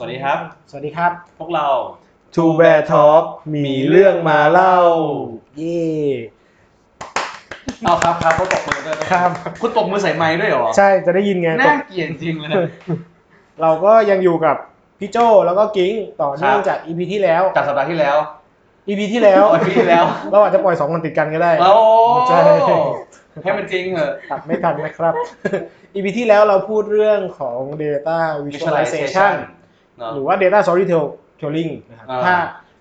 สวัสดีครับ สวัสดีครับ พวกเรา ทูแบร์ท็อกมีเรื่องมาเล่า เย่เอาครับครับเขาตบมือด้วยครับ คุณตบมือใส่ไม้ด้วยเหรอใช่จะได้ยินไงน่าเกลียดจริงเลยนะ เราก็ยังอยู่กับพี่โจแล้วก็กิ้งต่อเนื่องครับจาก EP ที่แล้วจากสัปดาห์ที่แล้ว EP ที่แล้วอ๋อ EP ที่แล้ว เราอาจจะปล่อยสองวันติดกันก็ได้โอ้ใช่ให้มันจริงเหรอะตัดไม่ทันนะครับ EP ที่แล้วเราพูดเรื่องของ Data Visualization เนอะ หรือว่า Data Storytelling นะครับอ่าถ้า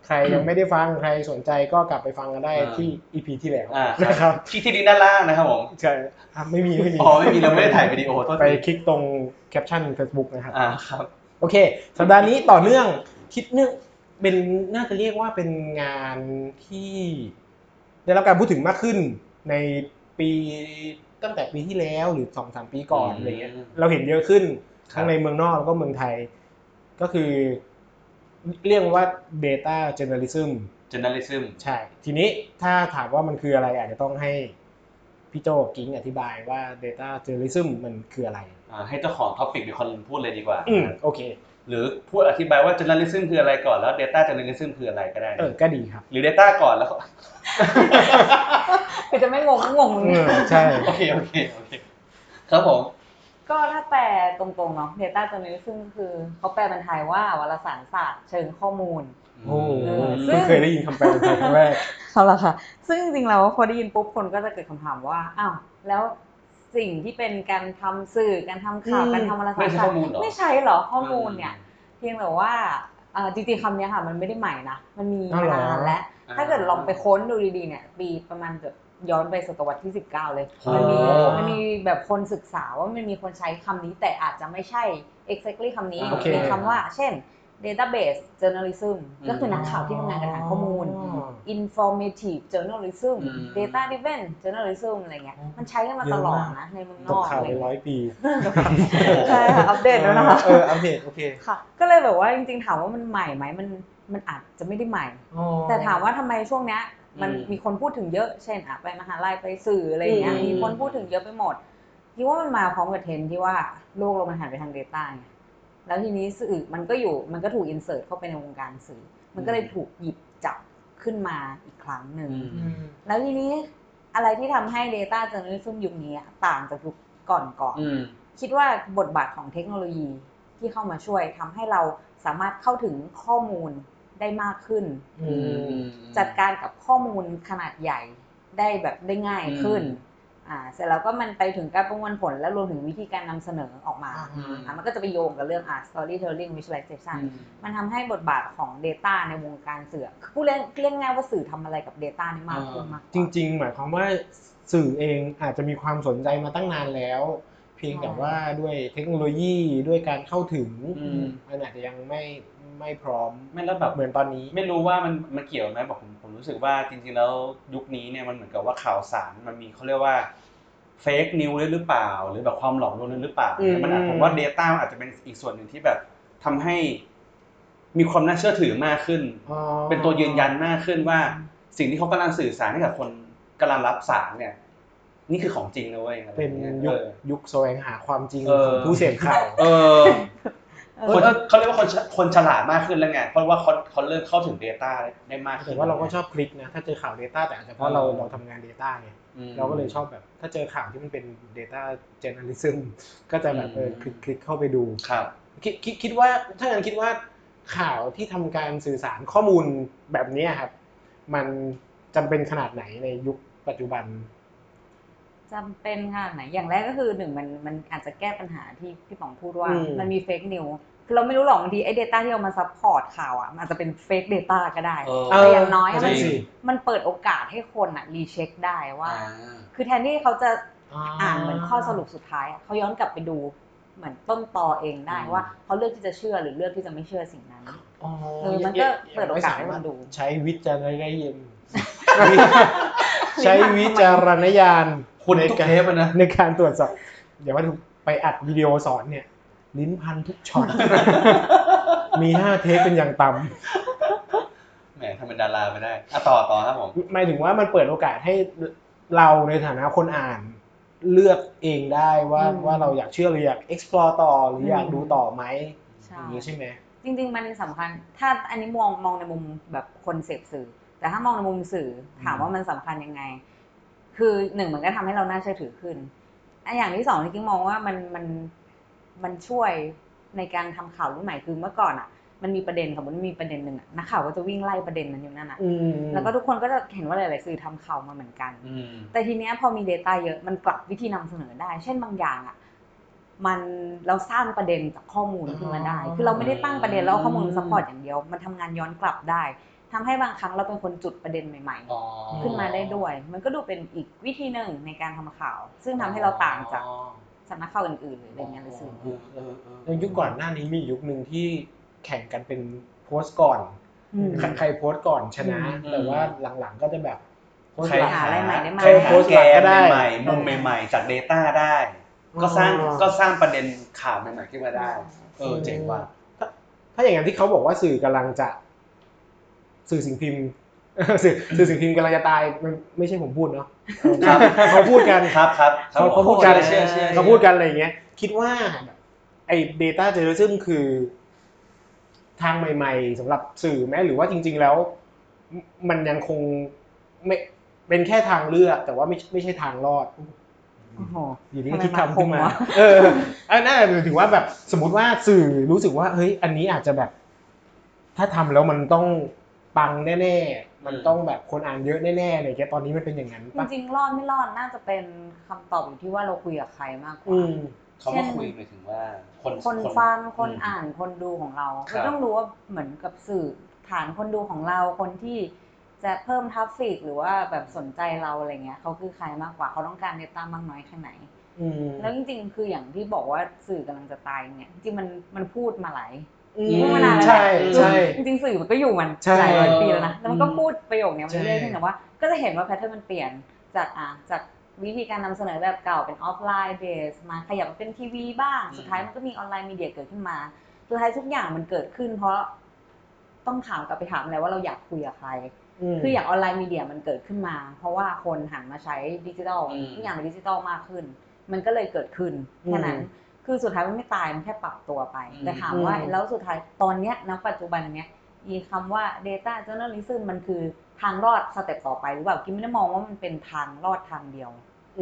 ใครยังไม่ได้ฟังใครสนใจก็กลับไปฟังกันได้อ่าที่ EP ที่แล้วอ่านะครับที่ที่ดินด้านล่างนะครับผมใช่อะไม่มีไม่มีอ๋อไม่มีเราไม่ได้ถ่ายวิดีโอโทษไปทีคลิกตรงแคปชั่น Facebook นะครับอ่าครับโอเค สัปดาห์นี้ต่อเนื่องคิดเนื่องเป็นน่าจะเรียกว่าเป็นงานที่ได้รับการพูดถึงมากขึ้นในปีตั้งแต่ปีที่แล้วหรือสองสามปีก่อนอืมอะไรเงี้ยเราเห็นเยอะขึ้นครับทั้งในเมืองนอกแล้วก็เมืองไทย ก็คือ เรียกว่า data journalism journalism ใช่ ทีนี้ถ้าถามว่ามันคืออะไรอาจจะต้องให้พี่โจกิ้งอธิบายว่า data journalism มันคืออะไรอ่าให้เจ้าของท็อปิกเป็นคนพูดเลยดีกว่าอืมโอเค หรือพูดอธิบายว่า journalism คืออะไรก่อนแล้ว data journalism คืออะไรก็ได้เออก็ดีครับ หรือ data ก่อนแล้วก็คือจะไม่งงก็งงเออใช่โอเคโอเคโอเคครับผม ก็ถ้าแปลตรงๆเนาะ Data Journalism คือเขาแปลเป็นไทยว่าวารสารศาสตร์เชิงข้อมูล โอ้โหเออเพิ่งเคยได้ยินคำแปลเป็นไทยครั้งแรกเอาละค่ะ ซึ่งจริงๆแล้วพอได้ยินปุ๊บคนก็จะเกิดคำถามว่า อ้าว แล้วสิ่งที่เป็นการทำสื่อ การทำข่าว อืม การทำวารสารไม่ใช่ศาสข้ตอร์มูลเหรอไม่ใช่เหรอข้อมูลเนี่ย เพียงแต่ว่าเอ่อจริงๆคำเนี้ยค่ะ มันไม่ได้ใหม่นะ มันมีอ้าวเหรอ มานานแล้วอ่าถ้าเกิดลองไปค้นดูดีๆเนี่ย ปีประมาณแบบ ย้อนไปศตวรรษที่ 19 เลยโอ้มันมีมันมีแบบคนศึกษาว่ามันมีคนใช้คำนี้แต่อาจจะไม่ใช่ exactly คำนี้ โอเค มีคำว่า เช่น database journalism ก็คือนักข่าวที่ทำงานกับฐานข้อมูลอ๋อ informative journalism อืม data driven journalism อะไรเงี้ยอ๋อมันใช้กันมาตลอดนะ ในเมืองนตกอกข่าวอะไรไปร้อเงี้ยยปีใช่ค่ะ อัปเดตแล้วนะคะ เอออัปเดตโอเคค่ะ ก็เลยแบบว่าจริงๆ ถามว่ามันใหม่ไหมมันมันอาจจะไม่ได้ใหม่แต่ถามว่าทำไมช่วงเนี้ย มันอืมมีคนพูดถึงเยอะเช่นอะไปมหาลัยไปสื่ออะไรอย่างเงี้ยอืมมีคนพูดถึงเยอะไปหมดคิดว่ามันมาพร้อมกับเทรนด์ที่ว่าโลกเรามันหันไปทาง Data ไงแล้วทีนี้สื่อมันก็อยู่มันก็ถูกอินเสิร์ตเข้าไปในวงการสื่อ มันก็เลยถูกหยิบจับขึ้นมาอีกครั้งหนึ่งอืมแล้วทีนี้อะไรที่ทำให้ Data Journalism ยุคนี้อะต่างจากยุคก่อนก่อนๆอืมคิดว่าบทบาทของเทคโนโลยีที่เข้ามาช่วยทำให้เราสามารถเข้าถึงข้อมูล ได้มากขึ้นอืมจัดการกับข้อมูลขนาดใหญ่ได้แบบได้ง่ายขึ้นอืมอ่าเสร็จแล้วก็มันไปถึงการประมวลผลและรวมถึงวิธีการนำเสนอออกมาอืมอ่ามันก็จะไปโยงกับเรื่องอ่า storytelling visualization มันทำให้บทบาทของ Data ในวงการสื่อคือผู้เล่นเรียกง่ายว่าสื่อทำอะไรกับ Data นี่มากขึ้นมากกว่าจริง ๆ หมายความว่าสื่อเองอาจจะมีความสนใจมาตั้งนานแล้ว เพียงแต่ว่าด้วยเทคโนโลยีด้วยการเข้าถึงอืมมันอาจจะยังไม่ ไม่พร้อมไม่แล้วแบบเหมือนตอนนี้ ไม่รู้ว่ามันมันเกี่ยวไหมบอกผมผมรู้สึกว่าจริงๆแล้วยุคนี้เนี่ยมันเหมือนกับว่าข่าวสารมันมีเขาเรียกว่าเฟกนิวหรือเปล่า หรือแบบความหลอกลวงหรือเปล่าอืมมันอาจผมว่า Data มันอาจจะเป็นอีกส่วนหนึ่งที่แบบทำให้มีความน่าเชื่อถือมากขึ้นอ๋อเป็นตัวยืนยันมากขึ้นว่า สิ่งที่เขากำลังสื่อสารให้กับคนกำลังรับสารเนี่ย นี่คือของจริงนะเว้ยอะไรเป็นอย่างยุเงี้คยยุคแสวงหาความจริงเออของผู้เสพข่าวเออเออ คนเขาเรียกว่าคนฉคนฉลาดมากขึ้นแล้วไงเพราะว่าเขาเขาเริ่มเข้าถึง Data ได้มากขึ้แต่นว่าเราก็ชอบคลิกนะถ้าเจอข่าว Data แต่อาจจะเพราะเราเออเราทำงาน Data ไงอืมเราก็เลยชอบแบบ ถ้าเจอข่าวที่มันเป็น Data Journalism ก็จะแบบเอออืมคลิกคลิกเข้าไปดูครับคิดคิดคิดว่าถ้างั้นคิดว่าข่าวที่ทำการสื่อสารข้อมูลแบบเนี้ยครับ มันจำเป็นขนาดไหนในยุคปัจจุบัน จำเป็นขนาดไหนอย่างแรกก็คือหนึ่งมันมันอาจจะแก้ปัญหาที่พี่ป๋องพูดว่า อืม มันมี fake news คือเราไม่รู้หรอกบางทีไอ้ Data ที่เอามา support ข่าวอะมันอาจจะเป็นเฟก Data ก็ได้ เออ แต่อย่างน้อยอะใช่มันสิ มันเปิดโอกาสให้คนอะ recheck ได้ว่า อ่า คือแทนที่เขาจะอ่านเหมือนข้อสรุปสุดท้ายอะเขาย้อนกลับไปดูเหมือนต้นตอเองได้อืม ว่าเขาเลือกที่จะเชื่อหรือเลือกที่จะไม่เชื่อสิ่งนั้น อ๋อเออมันก็เปิดโอกาสให้คนดู ใช้วิจารณญาณใช้วิจารณญาณ คุณในทุกการเทปอะนะ ในการตรวจสอบเดี๋ยวว่าไปอัดวิดีโอสอนเนี่ย ลิ้นพันทุกช็อต มีห้าเทคเป็นอย่างต่แหมทำเป็นดาราไปได้อะต่อต่อครับผมำหมายถึงว่ามันเปิดโอกาสให้เราในฐานะคนอ่านเลือกเองได้ว่าอืมว่าเราอยากเชื่อหรืออยาก explore ต่อหรืออยากอืมดูต่อไหมใช่อย่างนี้ใช่ไหมจจริงๆ มันสำคัญ ถ้าอันนี้มองมองในมุมแบบคนเสพสื่อ แต่ถ้ามองในมุมสื่อ ถามว่ามันสำคัญยังไง คือหนึ่งมันก็ทำให้เราน่าเชื่อถือขึ้นอันอย่างที่สองที่กิ๊งมองว่ามันมันมันช่วยในการทำข่าวรุ่นใหม่คือเมื่อก่อนอะ มันมีประเด็นสมมติมันมีประเด็นหนึ่งอะนักข่าวก็จะวิ่งไล่ประเด็นนั้นอยู่นั่นอะอืมแล้วก็ทุกคนก็จะเห็นว่าหลายๆสื่อทำข่าวมาเหมือนกันอืมแต่ทีเนี้ยพอมี Data เยอะมันกลับวิธีนำเสนอได้ เช่นบางอย่างอะมันเราสร้างประเด็นจากข้อมูลขึ้นมาได้อ๋อคือเราไม่ได้ตั้งประเด็นแล้วเอาข้อมูล support อย่างเดียว มันทำงานย้อนกลับได้ ทำให้บางครั้งเราเป็นคนจุดประเด็นใหม่อ๋อๆขึ้นมาได้ด้วย มันก็ดูเป็นอีกวิธีหนึ่งในการทำข่าว ซึ่งทำให้เราต่างจากสำนักข่าวอื่นๆหรืออะไรเงี้ยหรือสื่อเออเออเออในยุคก่อนหน้านี้มียุคหนึ่งที่แข่งกันเป็นโพสต์ก่อนอืมใครใครโพสต์ก่อนชนะอืมแต่ว่าหลังๆก็จะแบบโพสต์ใครหลังหาอะไรใหม่ได้ไหมใครโพสต์แกหลังก็นได้ใหม่ๆมุมใหม่ๆ จาก Data ได้ ก็สร้างอ๋อก็สร้างประเด็นข่าวใหม่ๆขึ้นมาได้ เออเจ๋งว่ะถ้าถ้าอย่างนั้นที่เขาบอกว่าสื่อกำลังจะ สื่อสิ่งพิมพ์สื่อสื่อสิ่งพิมพ์กำลังจะตายมันไม่ใช่ผมพูดเนาะครับเขาพูดกันครับครับเขาเขาพูดกันเชื่อเชื่อเขาพูดกันอะไรอย่างเงี้ย คิดว่าไอ้ data journalism คือ ทางใหม่ ๆสำหรับสื่อไหมหรือว่าจริง ๆแล้ว มันยังคงไม่เป็นแค่ทางเลือก แต่ว่าไม่ไม่ใช่ทางรอดโอ้โหอยู่ดีทำก็ไมคิดคำขึ้นมาคมมาวะเอออันนั้นหมายถึงว่าแบบสมมติว่าสื่อรู้สึกว่า เฮ้ย อันนี้อาจจะแบบ ถ้าทำแล้วมันต้อง ปังแน่ๆ มันต้องแบบคนอ่านเยอะแน่ๆอะไรเงี้ยตอนนี้มันเป็นอย่างนั้นจปะริงๆรอดไม่รอดน่าจะเป็นคำตอบอยู่ที่ว่าเราคุยกับใครมากกว่าอืมเขามาคุยไปถึงว่าคนคนฟังคนมอ่านคนดูของเราครับก็ต้องรู้ว่าเหมือนกับสื่อฐานคนดูของเราคนที่จะเพิ่มทัฟฟิกหรือว่าแบบสนใจเราอะไรเงี้ยเขาคือใครมากกว่าเขาต้องการเดต้ามากน้อยแค่ไหน อืมแล้วจริงๆ คืออย่างที่บอกว่าสื่อกำลังจะตายเนี่ยจริงๆมันมันพูดมาหลายอื พูดมานานแล้วแหใช่ละใช่จริงๆสื่อมันก็อยู่มันใช่หลายร้อยปีแล้วนะแล้วมันก็อืมพูดประโยคเนี้ยมาเรื่อยๆใช่เพียงแต่ว่า ก็จะเห็นว่า pattern มันเปลี่ยนจากอะจากวิธีการนำเสนอแบบเก่าเป็น offline base มาขยับมาเป็นทีวีบ้าง สุดท้ายมันก็มี online media เกิดขึ้นมาสุดท้ายทุกอย่างมันเกิดขึ้น เพราะต้องถามกลับไปถามแล้วว่าเราอยากคุยกับใครมคืออย่าง online media มันเกิดขึ้นมา เพราะว่าคนหันมาใช้ดิจิทัลอืมทุกอย่างเป็นดิจิทัลมากขึ้น มันก็เลยเกิดขึ้นแค่นั้นอืม คือสุดท้ายมันไม่ตายมันแค่ปรับตัวไปอืมแต่ถามว่าอืมแล้วสุดท้ายตอนเนี้ยณปัจจุบันเนี้ยอีคำว่า Data Journalism มันคือทางรอดสเต็ปต่อไปหรือเปล่ากิมไม่ได้มองว่ามันเป็นทางรอดทางเดียว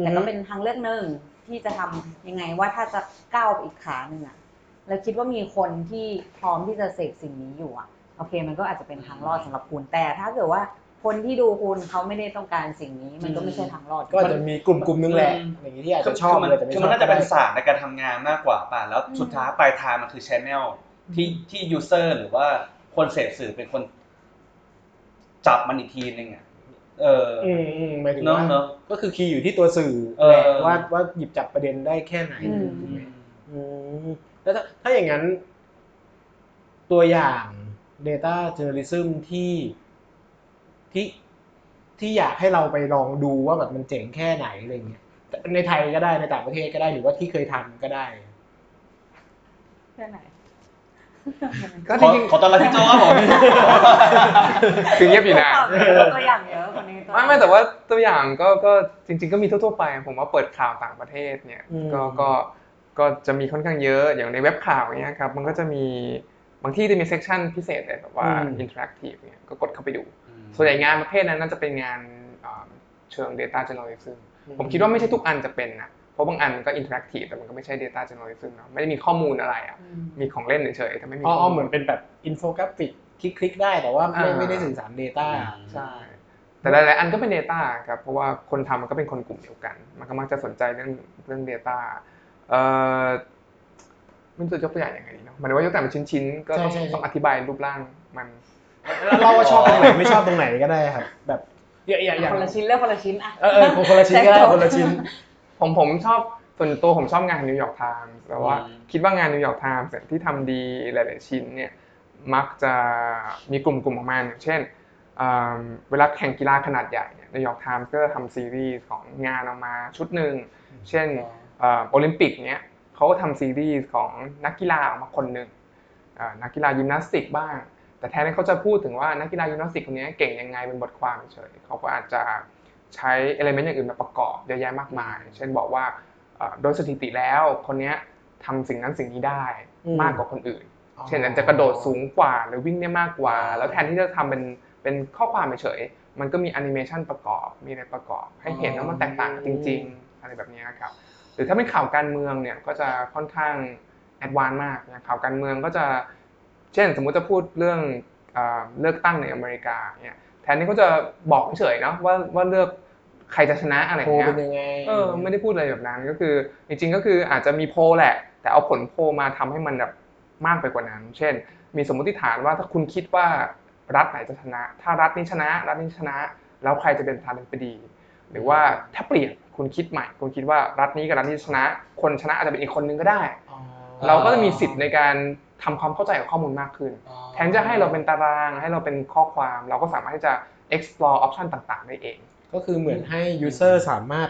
แต่ก็เป็นทางเลือกหนึ่งที่จะทำยังไงว่าถ้าจะก้าวไปอีกขาหนึ่งอะแล้วคิดว่ามีคนที่พร้อมที่จะเสพสิ่งนี้อยู่อะโอเค มันก็อาจจะเป็นทางรอดสำหรับคุณแต่ถ้าเกิดว่า คนที่ดูคุณเขาไม่ได้ต้องการสิ่งนี้ มันก็ไม่ใช่ทางรอด ก็จะมีกลุ่มกลุ่มนึงแหละอืมอย่างนี้ที่อาจคือจะชอบคือมันเลยแต่ไม่คือชมันอบน่าจะเป็นก็ได้ศาสตร์ในการทำงานมากกว่าป่ะแล้วสุดท้ายปลายทางมันคือชแนลที่ที่ยูเซอร์หรือว่าคนเสพสื่อเป็นคน จับมันอีกทีนึงอะเอออืมอืมหมายถึงเนอะว่าเนอะก็คือคีย์อยู่ที่ตัวสื่อเออแหละว่าว่าหยิบจับประเด็นได้แค่ไหนอืมถูกไหมอืมแล้วถ้าถ้าอย่างนั้น ตัวอย่าง Data Journalism ที่ ที่ที่อยากให้เราไปลองดูว่าแบบมันเจ๋งแค่ไหนอะไรเงี้ยแต่ในไทยก็ได้ในต่างประเทศก็ได้หรือว่าที่เคยทำก็ได้แค่ไหนก็ขจอริงขอต้อนรับพี่โจ้ครับผมๆคือเงียบอยู่นานตัวอย่างเยอะคนนี้ตัวไม่ไม่แต่ว่าตัวอย่างก็ก็จริง ๆ ก็มีทั่วๆไป ผมว่าเปิดข่าวต่างประเทศเนี่ยอืมก็ก็ก็จะมีค่อนข้างเยอะอย่างในเว็บข่าวเนี้ยครับมันก็จะมีบางที่จะมี section พิเศษเลยแบบว่าอืม interactive เนี่ยก็กดเข้าไปดู ส่วนใหญ่งานประเภทนั้นน่าจะเป็นงานอ่าเชิง Data Journalism ผมคิดว่าไม่ใช่ทุกอันจะเป็นนะเพราะบางอันมันก็ interactive แต่มันก็ไม่ใช่ Data Journalism เนอะไม่ได้มีข้อมูลอะไรอะอืมมีของเล่นเฉยๆแต่ไม่มีอ๋อข้อ๋ออมูลเหมือนเป็นแบบอินโฟกราฟิกคลิกคลิกได้แต่ว่าไม่อ่าไม่ได้สื่อสาร Data ใช่แต่หลายๆอันก็เป็น Data ครับเพราะว่าคนทำมันก็เป็นคนกลุ่มเดียวกัน มันก็มักจะสนใจเรื่องเรื่อง Data เอ่อไมันจะยกตัวอย่างยังไงดีเนาะหมายถึงว่ายกตัวอย่างเป็นชิ้นๆก็ต้องใช่ใช่ต้องอธิบายรูปร่างมันแล้ว เราว่าชอบตรงไหนไม่ชอบตรงไหนก็ได้ครับ แบบอย่างอย่างอย่างคนละชิ้นเลือกคนละชิ้นอะเออเออคนละชิ้นก็ได้คนละชิ้น ผมผมชอบส่วนตัวผมชอบงาน New York Times แต่ว่าอืมคิดว่างาน New York Times ที่ทำดีหลาย ๆ ชิ้นเนี่ยมักจะมีกลุ่มกลุ่มของมันอย่างเช่นเอ่อเวลาแข่งกีฬาขนาดใหญ่เนี่ย New York Times ก็จะทำซีรีส์ของงานออกมาชุดหนึ่งเช่นเอ่อโอลิมปิกเนี้ยเขาก็ทำซีรีส์ของนักกีฬาออกมาคนหนึ่งเอ่อนักกีฬายิมนาสติกบ้าง แต่แทนที่เขาจะพูดถึงว่านักกีฬายิมนาสติกคนนี้เก่งยังไงเป็นบทความเฉยเขาก็อาจจะใช้ element อย่างอื่นมาประกอบเยอะแยะมากมาย เช่นบอกว่าโดยสถิติแล้วคนนี้ทำสิ่งนั้นสิ่งนี้ได้มากกว่าคนอื่น เช่นอาจจะกระโดดสูงกว่าหรือวิ่งได้มากกว่า แล้วแทนที่จะทำเป็นเป็นข้อความเฉยมันก็มีแอนิเมชันประกอบมีอะไรประกอบ ให้เห็นว่ามันแตกต่างกันจริง ๆ อะไรแบบนี้ครับหรือถ้าเป็นข่าวการเมืองเนี่ยก็จะค่อนข้าง advance มากนะข่าวการเมืองก็จะ เช่นสมมุติจะพูดเรื่องเอ่อเลือกตั้งในอเมริกาเนี่ยแทนที่เขาจะบอกเฉยๆเนาะว่าว่าเลือกใครจะชนะอะไรอย่างเงี้ย โพลเป็นยังไงเออไม่ได้พูดอะไรแบบนั้นก็คือ จริงๆก็คืออาจจะมีโพลแหละ แต่เอาผลโพลมาทำให้มันแบบมากไปกว่านั้น เช่น มีสมมติฐานว่าถ้าคุณคิดว่ารัฐไหนจะชนะ ถ้ารัฐนี้ชนะ รัฐนี้ชนะ แล้วใครจะเป็นประธานาธิบดี หรือว่าถ้าเปลี่ยนคุณคิดใหม่ คุณคิดว่ารัฐนี้กับรัฐนี้ชนะ คนชนะอาจจะเป็นอีกคนนึงก็ได้อ๋ออเราก็จะมีสิทธิ์ในการ ทำความเข้าใจกับข้อมูลมากขึ้น แทนจะให้เราเป็นตารางให้เราเป็นข้อความ เราก็สามารถที่จะ explore option ต่างๆ ได้เอง ก็คือเหมือนให้ user สามารถ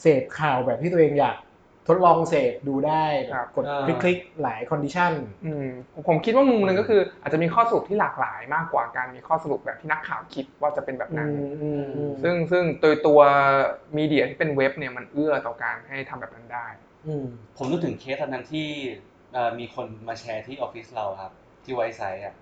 เสพข่าวแบบที่ตัวเองอยากทดลองเสพดูได้แบครับบกดคลิกๆหลาย condition อืมผมคิดว่ามุมหนึงก็คือ อาจจะมีข้อสรุปที่หลากหลายมากกว่าการมีข้อสรุปแบบที่นักข่าวคิดว่าจะเป็นแบบอืนั้นมอืมอืมซึ่งซึ่งโดยตัวมีเดียที่เป็นเว็บเนี่ยมันเอื้อต่อการให้ทำแบบนั้นได้อืมผมนึกถึงเคสตอนนั้นที่เอ่อมีคนมาแชร์ที่ออฟฟิศเราครับ ที่ไวซ์ไซต์อะ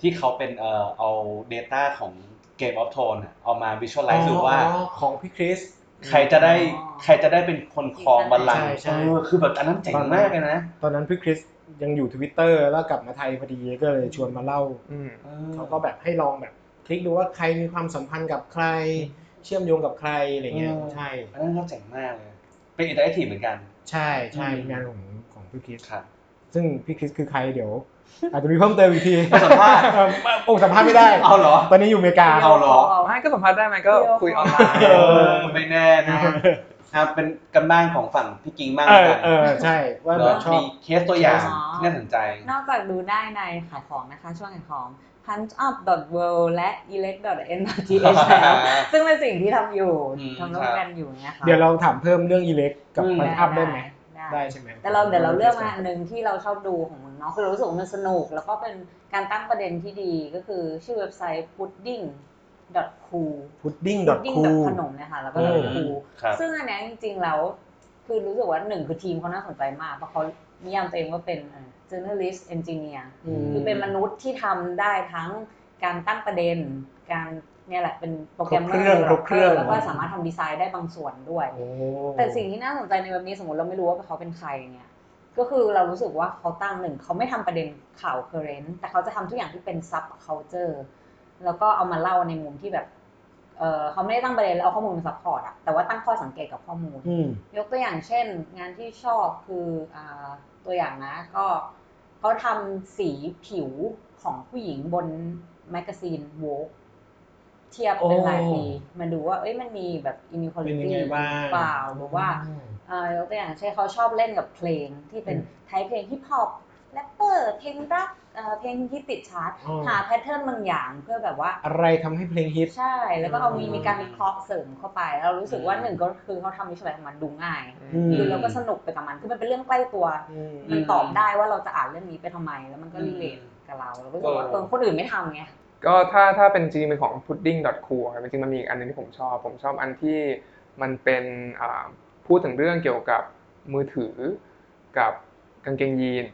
ที่เขาเป็นเอ่อเอา Data ของ Game of Thrones อะเอามา Visualize ดูว่าอ๋อของพี่คริสใครจะได้ใครจะได้เป็นคนครองบัลลังก์ใช่ใช่เออคือแบบอันนั้นเจ๋งมากเลยนะ ตอนนั้นพี่คริสยังอยู่ทวิตเตอร์แล้วกลับมาไทยพอดีก็เลยชวนมาเล่าอืมเขาก็แบบให้ลองแบบ คลิกดูว่าใครมีความสัมพันธ์กับใคร เชื่อมโยงกับใครอะไรเงี้ยอืมใช่อันนั้นเขาเจ๋งมากเลย เป็น interactive เหมือนกัน ใช่ใช่อืมเป็นงานของของพี่คริสครับ ซึ่งพี่คริสคือใครเดี๋ยว อาจจะมีเพิ่มเติมอีกทีไปสัมภาษณ์ เออโอ้สัมภาษณ์ไม่ได้เอาเหรอ ตอนนี้อยู่อเมริกา เอาเหรอ ไม่ก็สัมภาษณ์ได้ไหมก็คุยออนไลน์เออไม่แน่นะครับเป็นกันบ้านของฝั่งพี่กิ้งบ้างเออกันเออใช่ว่าแบบชอบมีเคสตัวอย่างอ๋อที่น่าสนใจ นอกจากดูได้ในขายของนะคะ ช่วงขายของ punchup.world และ elect.n.th แล้วซึ่งเป็นสิ่งที่ทำอยู่อืมทำร่วมกันอยู่เนี่ยค่ะ เดี๋ยวเราถามเพิ่มเรื่องอีเล็กกับอืม พันอัพได้ไหม ได้ได้ใช่ไหมแต่เราเดี๋ยวเราเลือกมาอันหนึ่งที่เราชอบดูของมึงเนาะคือเรารู้สึกว่ามันสนุก แล้วก็เป็นการตั้งประเด็นที่ดีก็คือชื่อเว็บไซต์ pudding cool พุดดิ้ง pudding แบบ cool ขนมเนี่ยค่ะแล้วก็อืม cool ครับซึ่งอันเนี้ยจริงๆแล้วคือรู้สึกว่าหนึ่งคือทีมเขาน่าสนใจมากเพราะเขานิยามตัวเองว่าเป็นเอ่อ journalist engineer อืมคือเป็นมนุษย์ที่ทำได้ทั้งการตั้งประเด็น การ เนี่ยแหละเป็นโปรแกรมเมอครบเครื่องร์ครบเครื่องแล้วก็สามารถทำดีไซน์ได้บางส่วนด้วยโอ้แต่สิ่งที่น่าสนใจในเว็บนี้สมมติเราไม่รู้ว่าเขาเป็นใครเนี่ยก็คือเรารู้สึกว่าเขาตั้งหนึ่งเขาไม่ทำประเด็นข่าว current แต่เขาจะทำทุกอย่างที่เป็น subculture แล้วก็เอามาเล่าในมุมที่แบบเออเขาไม่ได้ตั้งประเด็นแล้วเอาข้อมูลมา support อะแต่ว่าตั้งข้อสังเกตกับข้อมูลอืมยกตัวอย่างเช่น งานที่ชอบคืออ่าตัวอย่างนะก็เขาทำสีผิวของผู้หญิงบน magazine Vogue เทียบเป็นรายปี มาดูว่าเอ้ยมันมีแบบเป็นยัง inequality ไงบ้างเปล่าหรือว่าเอ่อยกตัวอย่างเช่นเขาชอบเล่นกับเพลงที่เป็นอืมไทยเพลงฮิปฮอปแรปเปอร์เพลงรักเอ่อเพลงที่ติดชาร์ตอ๋อหา pattern บางอย่างเพื่อแบบว่า อะไรทำให้เพลงฮิตใช่ แล้วก็เอามีอืมมีการวิเคราะห์เสริมเข้าไป เรารู้สึกว่าอืมหนึ่งก็คือเขาทำ visual ออกมาดูง่ายอืมดูแล้วก็สนุกไปกับมันคือมันเป็นเรื่องใกล้ตัวอืมมันตอบได้ว่าเราจะอ่านเรื่องนี้ไปทำไม แล้วมันก็ relate กับเราเราก็รู้สึกว่าเออเออคนอื่นไม่ทำไง ก็ถ้าถ้าเป็นจริงๆเป็นของ pudding.cool ครับจริงๆมันมีอีกอันหนึ่งที่ผมชอบ ผมชอบอันที่มันเป็นอ่าพูดถึงเรื่องเกี่ยวกับมือถือกับกางเกงยีน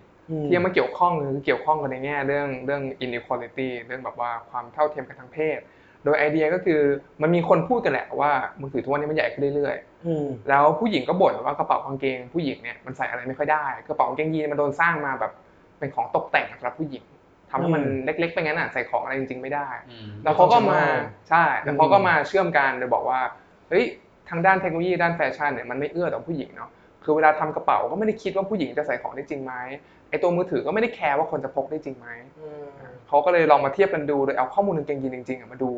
ที่ยังมาเกี่ยวข้องคือเกี่ยวข้องกันในแง่เรื่องเรื่อง inequality เรื่องแบบว่าความเท่าเทียมกันทางเพศ โดยไอเดียก็คือมันมีคนพูดกันแหละว่ามือถือทุกวันนี้มันใหญ่ขึ้นเรื่อยอืมๆแล้วผู้หญิงก็บ่นว่ากระเป๋ากางเกงผู้หญิงเนี่ยมันใส่อะไรไม่ค่อยได้กระเป๋ากางเกงยีนมันโดนสร้างมาแบบเป็นของตกแต่งสำหรับผู้หญิง ทำให้มันอืมเล็กๆไปงั้นอะใส่ของอะไรจริงๆไม่ได้อืมแล้วเขาก็มา Functional ใช่แล้วเขาก็มาเชื่อมกันโดยบอกว่าเฮ้ยทางด้านเทคโนโลยีด้านแฟชั่นเนี่ยมันไม่เอื้อต่อผู้หญิงเนาะคือเวลาทำกระเป๋าก็ไม่ได้คิดว่าผู้หญิงจะใส่ของได้จริงไหมไอตัวมือถือก็ไม่ได้แคร์ว่าคนจะพกได้จริงไหมอืมเขาก็เลยลองมาเทียบกันดูโดยเอาข้อมูลกางเกงยีนจริงๆอะมาดู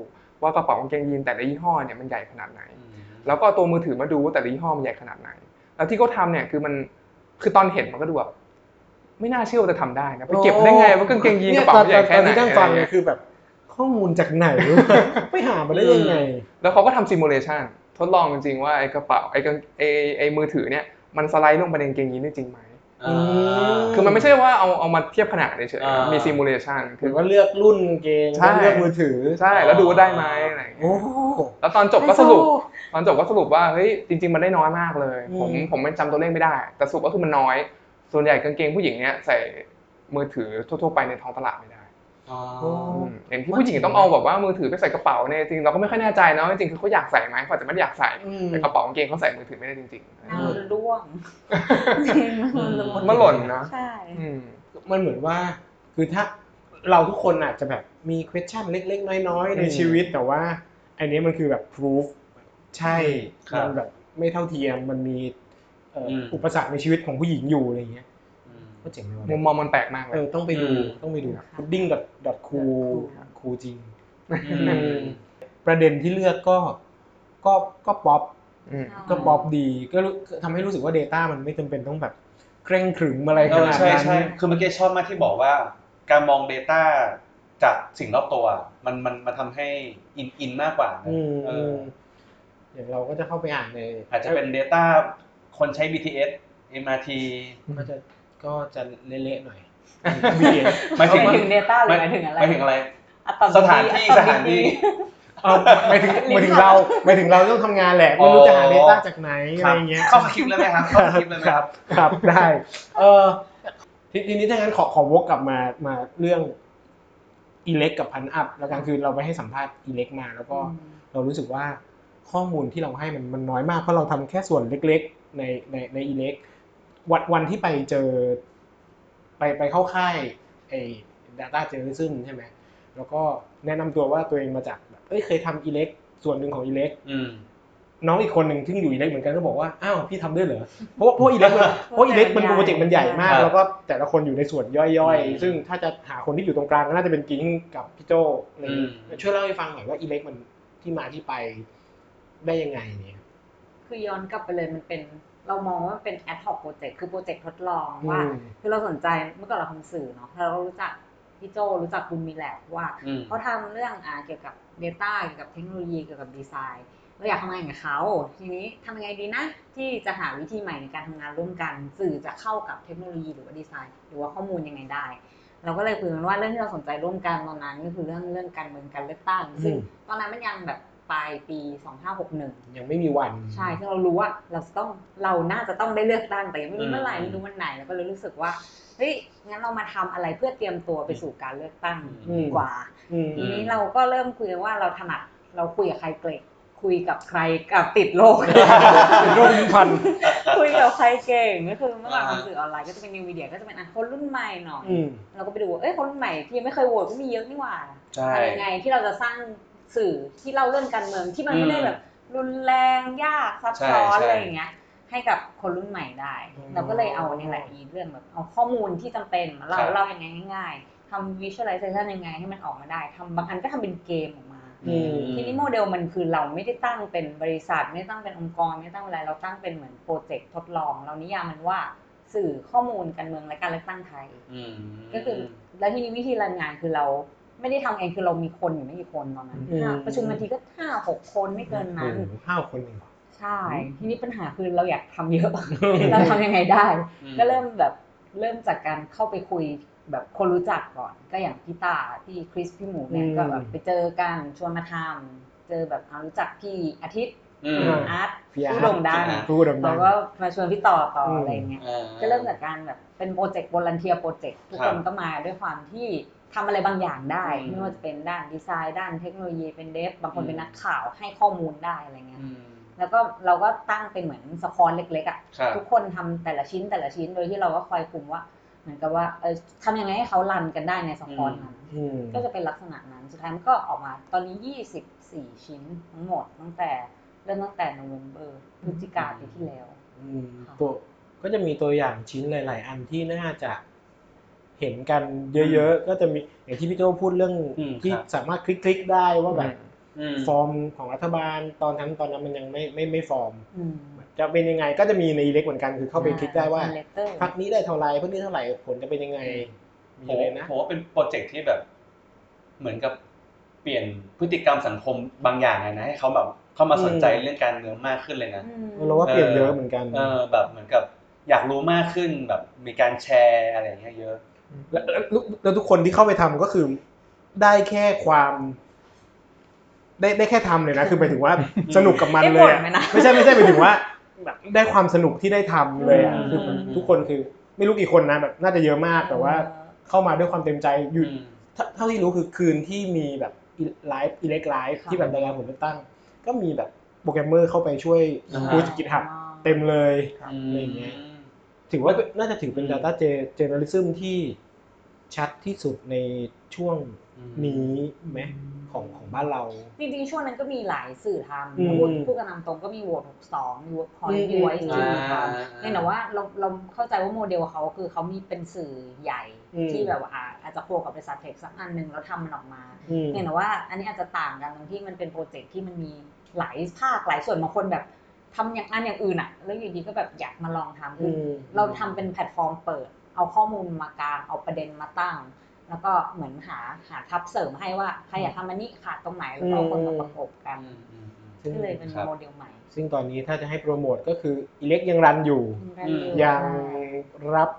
ว่ากระเป๋ากางเกงยีนแต่ละยี่ห้อเนี่ยมันใหญ่ขนาดไหนอืมแล้วก็เอาตัวมือถือมาดูว่าแต่ละยี่ห้อมันใหญ่ขนาดไหน แล้วที่เขาทำเนี่ยคือมันคือตอนเห็นมันก็ดูแบบ ไม่น่าเชื่อว่าจะทำได้นะไปเก็บได้ไงว่ากางเกงยีนกระเป๋าใหญ่แค่ไหนตอนที่นั่งฟังอะไรเนี่เงี้ยยคือแบบข้อมูลจากไหนวะไม่หามาได้ยังไง แล้วเขาก็ทำซิมูเลชันทดลองจริงๆว่าไอ้กระเป๋าไอ้กางไอ้ไอ้มือถือเนี่ยมันสไลด์ลงไปในกางเกงยีนได้จริงไหมอ่าคือมันไม่ใช่ว่าเอาเอามาเทียบขนาดเฉยอ่าๆมีซิมูเลชันหคืรืออว่าเลือกรุ่นกางเกงใช่แล้วเลือกมือถือใช่แล้วดูว่าได้ไหมอะไรอย่างเงี้โอ้ยโหแล้วตอนจบก็สรุป ตอนจบก็สรุปว่าเฮ้ยจริง ๆ มันได้น้อยมากเลย ผมอืมผมไม่จำตัวเลขไม่ได้ แต่สรุปก็คือมันน้อย ส่วนใหญ่กางเกงผู้หญิงเนี่ยใส่มือถือทั่วๆไปในท้องตลาดไม่ได้อ๋อโอ้อืมอย่างที่ผู้หญิงต้องเอาแบบว่ามือถือไปใส่กระเป๋าเนี่ยจริงๆเราก็ไม่ค่อยแน่ใจเนาะจริงๆคือเขาอยากใส่ไหมเขาอาจจะไม่ได้อยากใส่อืมแต่กระเป๋ากางเกงเขาใส่มือถือไม่ได้จริงน้ำมันร่วงจริงมันร่วงๆมันหล่นนะใช่อืมมันเหมือนว่าคือถ้าเราทุกคนอาจจะแบบมี question เล็ก ๆ น้อยๆในอืมชีวิตแต่ว่าอันนี้มันคือแบบ proof ใช่ครับมันแบบไม่เท่าเทียมมันมีเอ่ออมอุปสรรคในชีวิตของผู้หญิงอยู่อะไรเงี้ยอืมก็เจ๋งเลยว่ะมุมมองมันแปลกมากเลเอยอต้องไปดูอืมต้องไปดูครับ pudding dot cool cool จริงอืมประเด็นที่เลือกก็ก็ก็ป๊อปอืมก็ป๊อปดีก็รู้ทำให้รู้สึกว่า Data มันไม่จำเป็นต้องแบบเคร่งขรึมอะไรเอขอนาดใช่นั้นใช่คือเมื่อกี้ชอบมากที่บอกว่า การมอง Data จากสิ่งรอบตัว มันมันมันทำให้อินอินมากกว่านะอืมเออือมอย่างเราก็จะเข้าไปอ่านในอาจจะเป็น Data คนใช้ BTS MRT ก็จะก็จะเละๆหน่อยหมายถึงหมายถึง Data หรือหมายถึงอะไรหมายถึงอะไรอะตอมสถานที่อะตอมสถานที่ดีเอาหมายถึงหมายถึงเราหมายถึงเราต้องทำงานแหละไม่รู้จะหา Data จากไหนคอะไรรับเงี้ยเข้าคลิปเลยไหมครับเข้าคลิปเลยไหมคครัรับบครับได้เออทีทีนี้ถ้างั้นขอขอวกกลับมามาเรื่องอีเล็กกับพันอัพแล้วกันคือเราไปให้สัมภาษณ์อีเล็กมา แล้วก็เรารู้สึกว่าข้อมูลที่เราให้มันมันน้อยมากเพราะเราทำแค่ส่วนเล็กๆ ในในในอีเล็กวันวันที่ไปเจอ ไปไปเข้าค่ายไอ้ data journalism ใช่ไหมแล้วก็แนะนำตัวว่าตัวเองมาจากแบบเอ้ยเคยทำอีเล็กส่วนหนึ่งของอีเล็กอืมน้องอีกคนหนึ่งที่อยู่อีเล็กเหมือนกันก็บอกว่าอ้าวพี่ทำด้วยเหรอเพราะว่าเพราะอีเล็กมันเพราะอีเล็กมันโปรเจกต์มันใหญ่มากครับแล้วก็แต่ละคนอยู่ในส่วนย่อยอืมๆซึ่งถ้าจะหาคนที่อยู่ตรงกลางก็น่าจะเป็นกิ้งกับพี่โจอะไรอย่างงี้อืมช่วยเล่าให้ฟังหน่อยว่าอีเล็กมันที่มาที่ไปได้ยังไงเนี่ยคือย้อนกลับไปเลยมันเป็น เรามองว่ามันเป็น ad hoc project คือโปรเจกต์ทดลองว่าอืมคือเราสนใจเมื่อก่อนเราทำสื่อเนาะเรารู้จักพี่โจรู้จักคุณมีแลบว่าอืมเขาทำเรื่องอ่าเกี่ยวกับ Data เกี่ยวกับเทคโนโลยีเกี่ยวกับดีไซน์เราอยากทำงานกับเขาทีนี้ทำยังไงดีนะ ที่จะหาวิธีใหม่ในการทำงานร่วมกัน สื่อจะเข้ากับเทคโนโลยีหรือว่าดีไซน์ หรือว่าข้อมูลยังไงได้ เราก็เลยคุยกันว่าเรื่องที่เราสนใจร่วมกันตอนนั้นก็คือเรื่องเรื่องการเมืองการเลือกตั้งซึ่งอืมตอนนั้นมันยังแบบ ปลายปี 2561 ยังไม่มีวัน ใช่ซึ่งเรารู้ว่าเราจะต้องเราน่าจะต้องได้เลือกตั้งแต่ยังไม่รู้อืมเมื่อไหร่ไม่รู้วันไหนแล้วก็เลยรู้สึกว่าเฮ้ยงั้นเรามาทำอะไรเพื่อเตรียมตัวไปสู่การเลือกตั้งอืมดีกว่าอืมทีนี้เราก็เริ่มคุยกันว่าเราถนัดเราคุยกับใครเก่งคุยกับใครกับติดโรคเป็นโรคลิ้นพันคุยกับใครเก่งก็คือเมื่อก่อนอ่าทำสื่อออนไลน์ก็จะเป็นนิวมีเดียก็จะเป็นอะคนรุ่นใหม่หน่อยอืมเราก็ไปดูว่าเอ้ยคนรุ่นใหม่ที่ยังไม่เคยโหวตก็มีเยอะนี่หว่าใช่ทำยังไงที่เราจะสร้าง สื่อที่เล่าเรื่องการเมืองที่มันไม่ได้แบบรุนแรงยากซับซ้อนใช่ใช่อะไรอย่างเงี้ย ให้กับคนรุ่นใหม่ได้อืมเราก็เลยเอาเนี่ยแหละอีเรื่องแบบเอาข้อมูลที่จำเป็นมาเล่าครับเล่ายังไงง่ายๆทำ visualization ยังไงให้มันออกมาได้ทำบางอันก็ทำเป็นเกมออกมาอืมทีนี้โมเดลมันคือเราไม่ได้ตั้งเป็นบริษัท ไม่ได้ตั้งเป็นองค์กรไม่ได้ตั้งอะไรเราตั้งเป็นเหมือนโปรเจกต์ทดลอง เรานิยามมันว่าสื่อข้อมูลการเมืองและการเลือกตั้งไทยอืมก็คือแล้วทีนี้วิธีรันงานคือเรา ไม่ได้ทำเองคือเรามีคนอยู่ไม่กี่คนตอนนั้นอืมห้าประชุมนาทีก็ห้าหกคนไม่เกินนั้น โอ้โหห้าคนเองเหรอ ใช่ ทีนี้ปัญหาคือเราอยากทำเยอะ เราทำยังไงได้ อืมก็เริ่มแบบเริ่มจากการเข้าไปคุยแบบคนรู้จักก่อน ก็อย่างพี่ตาพี่คริสพี่หมูเนี่ยอืม ก็แบบไปเจอกันชวนมาทำเจอแบบเอารู้จักพี่อาทิตย์อืมคุณอาร์ตพี่อาร์ตผู้โด่งดังอ่าพูดดังๆเราก็มาชวนพี่ต่อต่ออืมอะไรเงี้ย อ่า ก็เริ่มจากการแบบเป็นโปรเจกต์ volunteer โปรเจกต์ทุกครัคบนก็มาด้วยความที่ ทำอะไรบางอย่างได้อืมไม่ว่าจะเป็นด้านดีไซน์ ด้านเทคโนโลยีเป็น dev บางคนอืมเป็นนักข่าวให้ข้อมูลได้อะไรเงี้ยอืมแล้วก็เราก็ตั้งเป็นเหมือนสคอนเล็กๆอะครับทุกคนทำแต่ละชิ้นแต่ละชิ้นโดยที่เราก็คอยคุมว่าเหมือนกับว่าเออทำยังไงให้เขารันกันได้ในสคอนนั้นอืมก็จะเป็นลักษณะนั้นสุดท้ายมันก็ออกมาตอนนี้ 24 ชิ้นทั้งหมดตั้งแต่เริ่มตั้งแต่โนเวมเบอร์พฤศจิกาปีที่แล้วอืมตัวก็จะมีตัวอย่างชิ้นหลาย ๆ อันที่น่าจะ เห็นกันเยอะๆ ก็จะมีอย่างที่พี่โจพูดเรื่องอืมที่ครับสามารถคลิกๆได้ว่าแบบอืมฟอร์มของรัฐบาลตอนนั้นตอนนั้นมันยังไม่ไม่ไม่ฟอร์มอืมจะเป็นยังไงก็จะมีใน Elect เหมือนกันคือเข้าไปคลิกได้ว่าเลเตอร์พรรคนี้ได้เท่าไหร่พรรคนี้เท่าไหร่ผลจะเป็นยังไงมีผมอะไรนะผมว่าเป็นโปรเจกต์ที่แบบ เหมือนกับเปลี่ยนพฤติกรรมสังคมบางอย่างเลยนะให้เขาแบบเข้ามาสนใจเรื่องการเมืองมากขึ้นเลยนะเราว่าเปลี่ยนเยอะเหมือนกันเออแบบเหมือนกับอยากรู้มากขึ้นแบบมีการแชร์อะไรอย่างเงี้ยเยอะ แล้วแล้วแล้วทุกคนที่เข้าไปทำก็คือ ได้แค่ความ ได้ได้แค่ทำเลยนะ คือหมายถึงว่าสนุกกับมันได้เลบ่ยนอะไหมนะไม่ใช่ไม่ใช่หมายถึงว่าแบบได้ความสนุกที่ได้ทำเลยอะอืมคือทุกคนคือ ไม่รู้กี่คนนะแบบน่าจะเยอะมากแต่ว่าเข้ามาด้วยความเต็มใจอยู่อืมเท่าเท่าที่รู้คือคืนที่มีแบบ live Elect Live ค่ะที่แบบรายงานผลเลือกตั้ง ก็มีแบบโปรแกรมเมอร์เข้าไปช่วยอ่า push GitHub เต็มเลยอืมอะไรอย่างเงี้ย ถือว่าเป็นน่าจะถือเป็นอืม Data Ge- Journalism ที่ชัดที่สุดในช่วงอืมนี้ไหมของของบ้านเรา จริงๆ ช่วงนั้นก็มีหลายสื่อทอืมำพูดพูดกันตามตรงก็มีโหวต62มีเวิร์กพอยอืมต์มี Voice TV อ่าทำเนี่ยแต่ว่าเราเราเข้าใจว่าโมเดลเขาคือเขามีเป็นสื่อใหญ่อืมที่แบบว่าอ่าอาจจะ co กับบริษัท tech สักอันหนึ่งแล้วทำมันออกมาอืมเนี่ยแต่ว่าอันนี้อาจจะต่างกันตรงที่มันเป็นโปรเจกต์ที่มันมีหลายภาคหลายส่วนบางคนแบบ ทำอย่างอันอย่างอื่นอะแล้วอยู่ดีก็แบบอยากมาลองทำคืออมเราทำเป็นแพลตฟอร์มเปิด เอาข้อมูลมากลางเอาประเด็นมาตั้ง แล้วก็เหมือนหาหาทัพเสริมให้ว่าใครอยากทำอันนี้ขาดตรงไหนแล้วก็เอาคนมาประกบกันอืมอืมอืมซึ่งก็เลยเป็นครับโมเดลใหม่ ซึ่งตอนนี้ถ้าจะให้โปรโมทก็คือ Elect ยัง run อยู่อืมยังรับ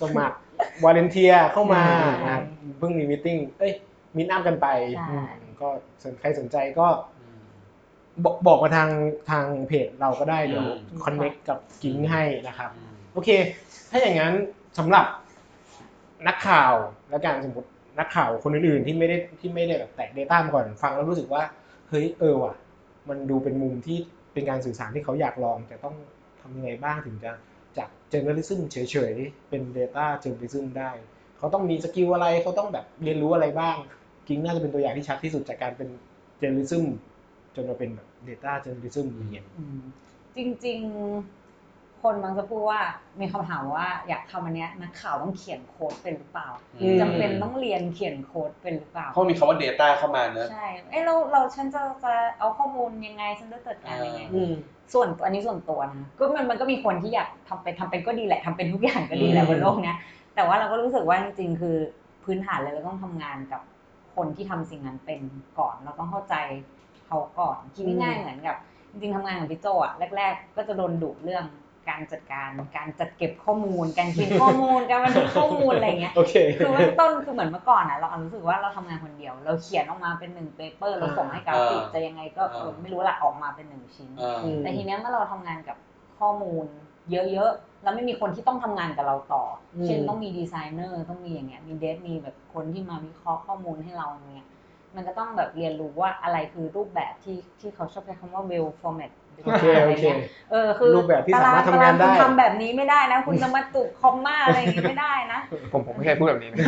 สมัคร volunteer เข้ามาใช่นะครับเพิ่งมี meeting เอ้ย meetup กันไปใช่อืมก็สนใครสนใจก็อืม บอกบอกมาทางทางเพจเราก็ได้เดี๋ยวอืมคอนเน็กกับกิ้งให้นะครับอืมโอเค ถ้าอย่างนั้นสำหรับนักข่าวและการสมมตินักข่าวคนอื่นๆที่ไม่ได้ที่ไม่ได้แบบแตะ Data มาก่อนฟังแล้วรู้สึกว่าเฮ้ยเออว่ะ มันดูเป็นมุมที่เป็นการสื่อสารที่เขาอยากลอง แต่ต้องทำยังไงบ้างถึงจะจาก journalism เฉยๆ เป็น data journalism ได้ เขาต้องมี skill อะไรเขาต้องแบบเรียนรู้อะไรบ้าง กิ้งน่าจะเป็นตัวอย่างที่ชัดที่สุดจากการเป็น journalism จนมาเป็นแบบ data journalism อย่างเงี้ยอืมจริง ๆ คนมักจะพูดว่ามีคำถามว่าอยากทำอันเนี้ยนักข่าวต้องเขียนโค้ดเป็นหรือเปล่าอืมจำเป็นต้องเรียนเขียนโค้ดเป็นหรือเปล่าเพราะมีคำว่า Data เข้ามาเนอะใช่เอ้เราเราฉันจะจะเอาข้อมูลยังไงฉันจะจัดการยังไงอืส่วนอันนี้ส่วนตัวนะก็มันมันก็มีคนที่อยากทำเป็นทำเป็นก็ดีแหละทำเป็นทุกอย่างก็ดีแหละอืมบนโลกเนี้ยแต่ว่าเราก็รู้สึกว่าจริงๆคือพื้นฐานเลยเราต้องทำงานกับคนที่ทำสิ่งนั้นเป็นก่อน เราต้องเข้าใจ เขาก่อนคิดง่ายๆเหมือนกับ จริงๆทำงานกับพี่โจอะแรก ๆ ก็จะโดนดุเรื่องการจัดการการจัดเก็บข้อมูล การคิดข้อมูลการบันทึกข้อมูลอะไรอย่างเงี้ยโอเคคือเบื้องต้นคือเหมือนเมื่อก่อนอะเรารู้สึกว่าเราทำงานคนเดียว เราเขียนออกมาเป็นหนึ่ง paper เราส่งให้กราฟิกอ่าจะยังไงก็อ่าเออไม่รู้ละออกมาเป็นหนึ่งชิ้นอ่าอืมแต่ทีเนี้ยเมื่อเราทำงานกับข้อมูล เยอะๆแล้วไม่มีคนที่ต้องทำงานกับเราต่ออมเช่นต้องมีดีไซเนอร์ต้องมีอย่างเงี้ยมีเดฟมีแบบคนที่มาวิเคราะห์ข้อมูลให้เราอย่างเงี้ย มันก็ต้องแบบเรียนรู้ว่าอะไรคือรูปแบบที่ที่เขาชอบใช้คำว่า well format โอเคโอเคเออคือรูปแบบที่สามารถทำงานได้ตรคุณทำแบบนี้ไม่ได้นะ คุณจะมาตุกคอมมาอะไรอย่างงี้ไม่ได้นะ ผมผมไม่เคยพูดแบบนี้นะ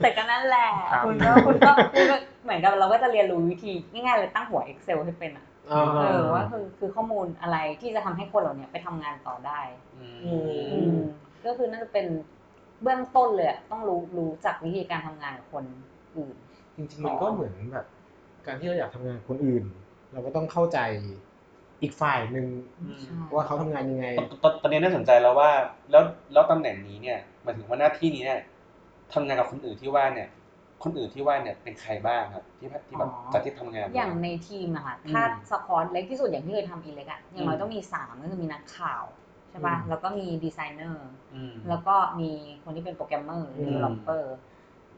แต่ก็นั่นแหละครับคุณก็คุณก็คุณก็เหมือนกับเราก็จะเรียนรู้วิธีง่ายๆเลยตั้งหัว Excel ให้เป็นอะอ่าเออว่าคือคือข้อมูลอะไรที่จะทำให้คนเหล่านี้ไปทำงานต่อได้อืมอืมอืมก็คือน่าจะเป็นเบื้องต้นเลยอะต้องรู้รู้จักวิธีการทำงานกับคน อื่น จริงๆมันก็เหมือนแบบ การที่เราอยากทำงานกับคนอื่น เราก็ต้องเข้าใจอีกฝ่ายหนึ่งอืมใช่ว่าเขาทำงานยังไงตอนตอนตอนนี้น่าสนใจแล้วว่า แล้วแล้วตำแหน่งนี้เนี่ยหมายถึงว่าหน้าที่นี้เนี่ยทำงานกับคนอื่นที่ว่าเนี่ย คนอื่นที่ว่าเนี่ยเป็นใครบ้างครับ ที่ที่แบบอ๋อจากที่ทำงาน อย่างในทีมนะคะถ้าอืม squad เล็กที่สุดอย่างที่เคยทำ Elect อะอย่างน้ออืยมต้องมีสามก็คือมีนักข่าวใช่ป่ะอืมแล้วก็มีดีไซเนอร์อืมแล้วก็มีคนที่เป็นโปรแกรมเมอร์หรืออืม developer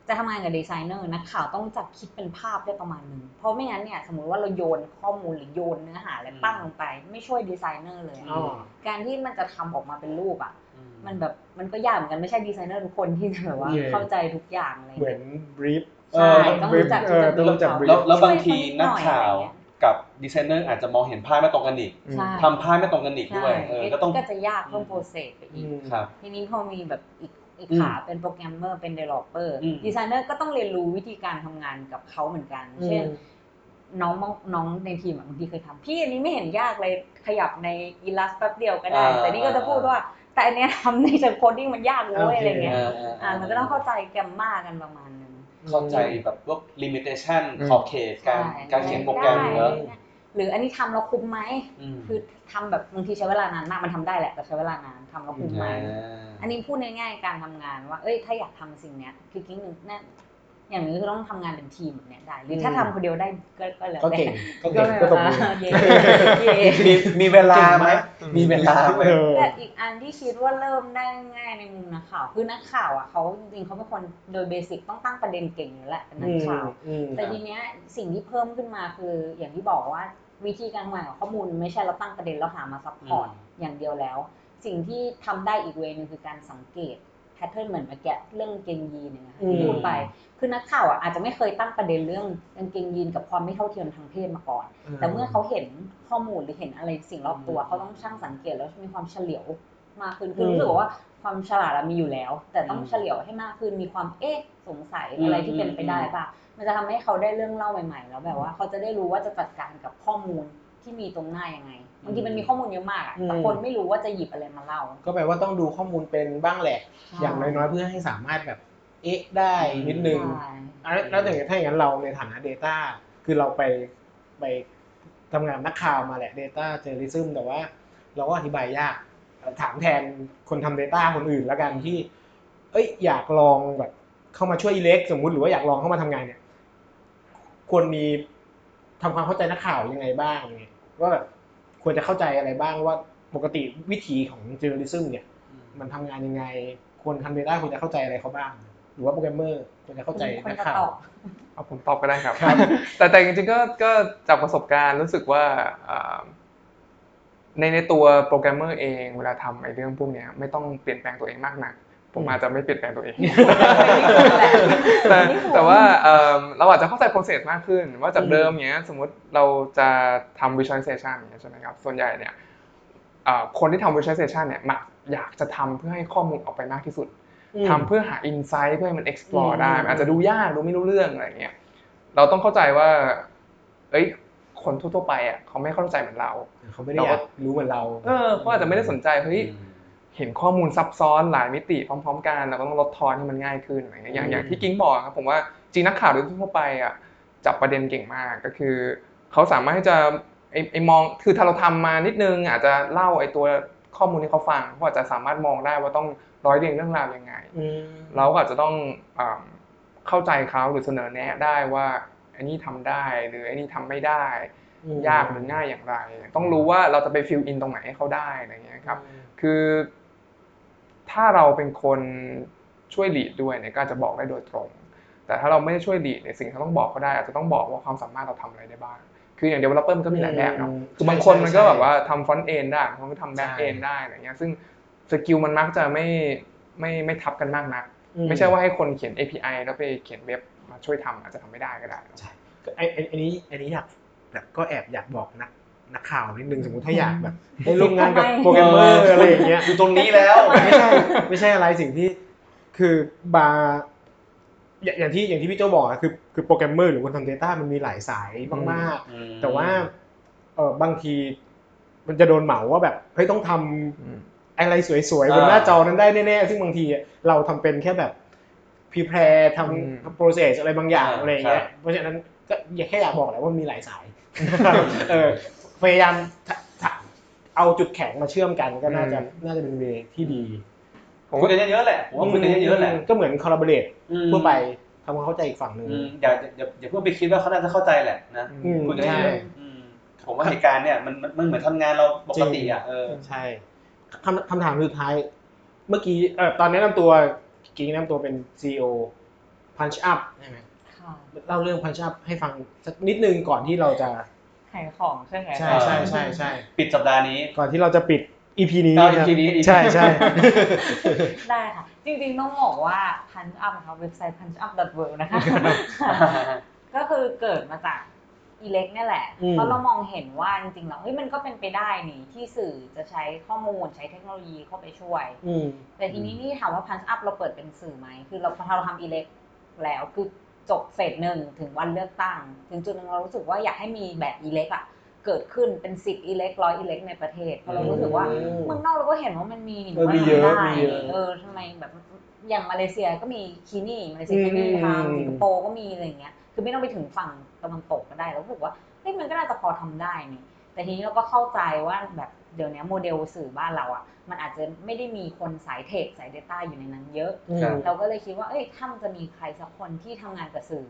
จะทำงานกับดีไซเนอร์นักข่าวต้องจะคิดเป็นภาพได้ประมาณหนึ่งเพราะไม่งั้นเนี่ยสมมติว่าเราโยนข้อมูลหรือโยนเนื้อหาอะไรปั้งลงไป ไม่ช่วยดีไซเนอร์เลยอะอ๋อการที่มันจะทำออกมาเป็นรูปอะอืมันแบบมันก็ยากเหมือนกันไม่ใช่ดีไซเนอร์ทุกคนที่จะแบบว่าโอเคเข้าใจทุกอย่างอะไรเหมือนเงี้ย brief เอใช่อต้องรู้จักเอที่อจะต้องรู้จัก brief แล้วแล้วช่วยบางทีเขานิดหน่นักอยข่าวอะไรเงี้ยกับดีไซเนอร์อาจจะมองเห็นภาพไม่ตรงกันอีกใช่ทำภาพไม่ตรงกันอีกด้วยเออก็ต้องก็จะยากเพิ่ม process ไปอีกครับทีนี้พอมีแบบอีก อีกอืมขาเป็นโปรแกรมเมอร์เป็น developer อืมดีไซเนอร์ก็ต้องเรียนรู้วิธีการทำงานกับเขาเหมือนกันอืมเช่นน้องบางน้องในทีมอะบางทีเคยทำพี่อันนี้ไม่เห็นยากเลยขยับใน Illus แป๊บเดียวก็ได้อ่าแต่นี่ก็จะพูดว่า แต่อันเนี้ยทำในเชิง coding มันยากเว้ยโอเคอะไรเงี้ยเออเอ่ามันก็ต้องเข้าใจ grammar กันประมาณนึงเข้าใจแบบพวก limitation อืมขอบเขตการใช่การเขียนโปรแกรมได้เนอะ หรืออันนี้ทำแล้วคุ้มไหมมคือทำแบบบางทีใช้เวลานานมากมันทำได้แหละแต่ใช้เวลานานทำแล้วคุ้มไหมอันนี้พูดง่ายๆการทำงานว่า เอ้ย ถ้าอยากทำสิ่งเนี้ยคือกิ๊งหนึ่งแน่อย่างนี้คือต้องทำงานเป็นทีมแบบเนี้ยได้ หรือถ้าอืมทำคนเดียวได้ก็ก็แล้วก็แต่เก่งก็เก่งก็ตบมือเออเย่เย่มีมีเวลาไหมมีเวลาไหมเออแต่อีกอันที่คิดว่าเริ่มได้ง่ายในมุมนักข่าวคือนักข่าวอะเขาจริงๆเขาเป็นคนโดย basic ต้องตั้งประเด็นเก่งอยู่แล้วแหละเป็นนักข่าวอืมแต่ทีเนี้ยสิ่งที่เพิ่มขึ้นมาคืออย่างที่บอกว่า วิธีการทำงานกับข้อมูลไม่ใช่เราตั้งประเด็นแล้วหามา support อืมอย่างเดียวแล้ว สิ่งที่ทำได้อีก way หนึ่งคือการสังเกต pattern เหมือนเมื่อกี้เรื่องกางเกงยีนเนี่ยนะคะอืมที่พูดไป คือนักข่าวอะอาจจะไม่เคยตั้งประเด็นเรื่องกางเกงยีนกับความไม่เท่าเทียมทางเพศมาก่อน แต่เมื่อเขาเห็นข้อมูลหรือเห็นอะไรสิ่งรอบตัวอืมเขาต้องช่างสังเกตแล้วมีความเฉลียวมากขึ้นคือรู้สึกว่าความฉลาดอะมีอยู่แล้ว แต่ต้องเฉลียวให้มากขึ้นมีความเอ๊ะสงสัยอะไรที่เป็นไปได้ป่ะ มันจะทำให้เขาได้เรื่องเล่าใหม่ๆ แล้วแบบว่าเขาจะได้รู้ว่าจะจัดการกับข้อมูลที่มีตรงหน้ายังไงบางทีมันมีข้อมูลเยอะมากอะแต่คนไม่รู้ว่าจะหยิบอะไรมาเล่า ก็แปลว่าต้องดูข้อมูลเป็นบ้างแหละ อย่างน้อยๆเพื่อให้สามารถแบบเอ๊ะได้นิดนึงใช่อะแล้วอย่างถ้าอย่างนั้นเราในฐานะ Data คือเราไปไปทำงานนักข่าวมาแหละ Data Journalism แต่ว่า เราก็อธิบายยาก ถามแทนคนทำ Data คนอื่นแล้วกันที่ เอ้ยอยากลองแบบเข้ามาช่วยอิเล็กสมมุติหรือว่าอยากลองเข้ามาทำงานเนี่ย ควรมีทำความเข้าใจนักข่าวยังไงบ้างเนี่ยว่าแบบควรจะเข้าใจอะไรบ้างว่าปกติวิถีของ journalism เนี่ย มันทำงานยังไง ควรทำ Data ควรจะเข้าใจอะไรเขาบ้าง หรือว่าโปรแกรมเมอร์ควรจะเข้าใจคนนักจะข่าตว อบเอาผมตอบก็ได้ครับ ครับ แต่แต่จริงๆก็ก็จากประสบการณ์รู้สึกว่าอ่าในในตัวโปรแกรมเมอร์เองเวลาทำไอ้เรื่องพวกเนี้ยไม่ต้องเปลี่ยนแปลงตัวเองมากนัก ผมอาจจะไม่เปลี่ยนแปลงตัวเอง แต่แต่ว่าเอิ่มเราอาจจะเข้าใจ process มากขึ้น ว่าจากเดิมเนี้ยสมมติเราจะทำ visualization อย่างเงี้ยใช่ไหมครับ ส่วนใหญ่เนี่ยอ่าคนที่ทำ visualization เนี่ยมักอยากจะทำเพื่อให้ข้อมูลออกไปมากที่สุดทำเพื่อหา insight เพื่อให้มัน explore อืมได้มันอาจจะดูยากดูไม่รู้เรื่องอะไรเงี้ย เราต้องเข้าใจว่า เอ้ยคนทั่วๆไปอะเขาไม่เข้าใจเหมือนเรา เขาไม่ได้อยากรู้เหมือนเรา เออเขาอาจจะไม่ได้สนใจเฮ้ย เห็นข้อมูลซับซ้อนหลายมิติพร้อม ๆ กันเราก็ต้องลดทอนให้มันง่ายขึ้นอะไรเงี้ยอย่างอืมอย่างที่กิ้งบอกครับผมว่าจริงนักข่าวโดยทั่วไปอะจับประเด็นเก่งมากก็คือเขาสามารถที่จะไอไอมองคือถ้าเราทำมานิดนึง อาจจะเล่าไอตัวข้อมูลที่เขาฟังเขาอาจจะสามารถมองได้ว่าต้องร้อยเรียงเรื่องราวยังไงอืมเราก็อาจจะต้องอ่าเข้าใจเขาหรือเสนอแนะได้ว่าอันนี้ทำได้หรืออันนี้ทำไม่ได้อืมยากหรือง่ายอย่างไร ต้องรู้ว่าเราจะไปฟิลอินตรงไหนให้เขาได้อะไรเงี้ยครับ คือ ถ้าเราเป็นคนช่วยลีดด้วยเนี่ยก็อาจจะบอกได้โดยตรง แต่ถ้าเราไม่ได้ช่วยลีดเนี่ยสิ่งที่เราต้องบอกเขาได้ อาจจะต้องบอกว่าความสามารถเราทำอะไรได้บ้าง คืออย่าง developer มันก็มีหลายแบบเนาะอืมคือบางคนมันก็ใช่แบบว่าทำ front end ได้บางคนก็ทำ back ใช่ end ได้อะไรเงี้ยซึ่งสกิลมันมักจะไม่ไม่ไม่ทับกันมากนักอืมไม่ใช่ว่าให้คนเขียน API แล้วไปเขียนเว็บมาช่วยทำอาจจะทำไม่ได้ก็ได้ไอ้ไอ้ไอ้นี้ไอ้นี้อยากแบบก็แอบอยากบอกนัก นักข่าวนิดนึงสมมติถ้าอยากแบบได้ร่วมงานกับทำไมโปรแกรมเมอร์อะไรอย่างเงี้ยอยู่ตรงนี้แล้วไม่ใช่ไม่ใช่อะไรสิ่งที่คือบาร์อย่างอย่างที่อย่างที่พี่โจบอกอะคือคือโปรแกรมเมอร์หรือคนทำ Data มันมีหลายสายมากอืมๆแต่ว่าเออบางทีมันจะโดนเหมาว่าแบบเฮ้ยต้องทำอืมอะไรสวยๆบนหน้าจอนั้นได้แน่ๆซึ่งบางทีเราทำเป็นแค่แบบพ r ี p พ r e ทอืมำ process อะไรบางอย่างอ่าอะไรอย่างเงี้ยครับเพราะฉะนั้นก็อยากแค่อยากบอกแหละว่ามีหลายสายเออ พยายามทะทะเอาจุดแข็งมาเชื่อมกันก็น่าจะน่าจะเป็นเวที่ดีผมคุยกันเยอะๆแหละผมว่าคุยกันเยอะๆแหละก็เหมือน collaborate อืมทั่วไปทำความเข้าใจอีกฝั่งหนึ่งอืมอย่าอย่าอย่าเพิ่งไปคิดว่าเขาน่าจะเข้าใจแหละนะอืมคุยกันใช่เยอะๆอืมผมว่าเหตุการณ์เนี่ยมันมันมันเหมือนทำงานเราปกติอะเออใช่คำคำถามสุดท้าย เมื่อกี้เออตอนแนะนำตัวกิ๊งแนะนำตัวเป็น CEO Punch Up ใช่ไหมค่ะเล่าเรื่อง Punch Up ให้ฟังสักนิดนึงก่อนที่เราจะ ขายของใช่ไหมใช่ใช่ใช่ใช่ปิดสัปดาห์นี้ ก่อนที่เราจะปิด EP นี้เอานะ EP นี้ EP ใช่ใช่ได้ค่ะ จริงๆต้องบอกว่า punch up นะคะเว็บไซต์ punch up world นะคะ ก็คือเกิดมาจากอีเล็กเนี่ยแหละอืมเพราะเรามองเห็นว่าจริงๆแล้วเฮ้ยมันก็เป็นไปได้นี่ที่สื่อจะใช้ข้อมูลใช้เทคโนโลยีเข้าไปช่วยอืมแต่ทีนี้นี่ถามว่า punch up เราเปิดเป็นสื่อไหม คือเราพอเราทำอีเล็กแล้วคือ จบเฟสหนึ่งถึงวันเลือกตั้ง ถึงจุดหนึงเรารู้สึกว่าอยากให้มีแบบอีเล็กอะเกิดขึ้นเป็นสิบอีเล็กร้อยอีเล็กในประเทศเพราะเรารู้สึกว่าอืมเมืองนอกเราก็เห็นว่ามันมีนี่เออมีเยอะว่าทำได้มีเยอะเออทำไมแบบอย่างมาเลเซียก็มีคีนี่มาเลเซียอืมคีนี่อืมทำสิงคโปร์ก็มีอะไรอย่างเงี้ยคือไม่ต้องไปถึงฝั่งตะวันตกก็ได้เรารู้สึกว่าเฮ้ยมันก็น่าจะพอทำได้นี่แต่ทีนี้เราก็เข้าใจว่าแบบ เดี๋ยวนี้โมเดลสื่อบ้านเราอะ มันอาจจะไม่ได้มีคนสายเทคสาย Data อยู่ในนั้นเยอะอืมครับ เราก็เลยคิดว่า เอ้ยถ้ามันจะมีใครสักคนที่ทำงานกับสื่อ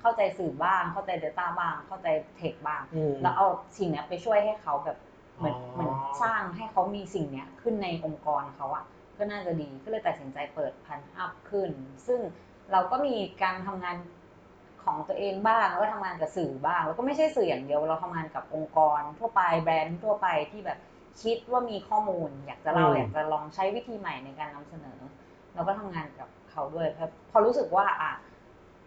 เข้าใจสื่อบ้าง เข้าใจ Data บ้าง เข้าใจเทคบ้าง อืม แล้วเอาสิ่งเนี้ยไปช่วยให้เขาแบบเหมือนอ๋อ เหมือนสร้างให้เขามีสิ่งเนี้ยขึ้นในองค์กรเขาอะก็น่าจะดีก็เลยตัดสินใจเปิดพันอัพขึ้น ซึ่งเราก็มีการทำงานของตัวเองบ้างแล้วก็ทำงานกับสื่อบ้าง แล้วก็ไม่ใช่สื่ออย่างเดียวเราทำงานกับองค์กร ทั่วไปแบรนด์ทั่วไปที่แบบ คิดว่ามีข้อมูล อยากจะเล่าอืมอยากจะลองใช้วิธีใหม่ในการนำเสนอ เราก็ทำงานกับเขาด้วยเพราะพอรู้สึกว่าอะ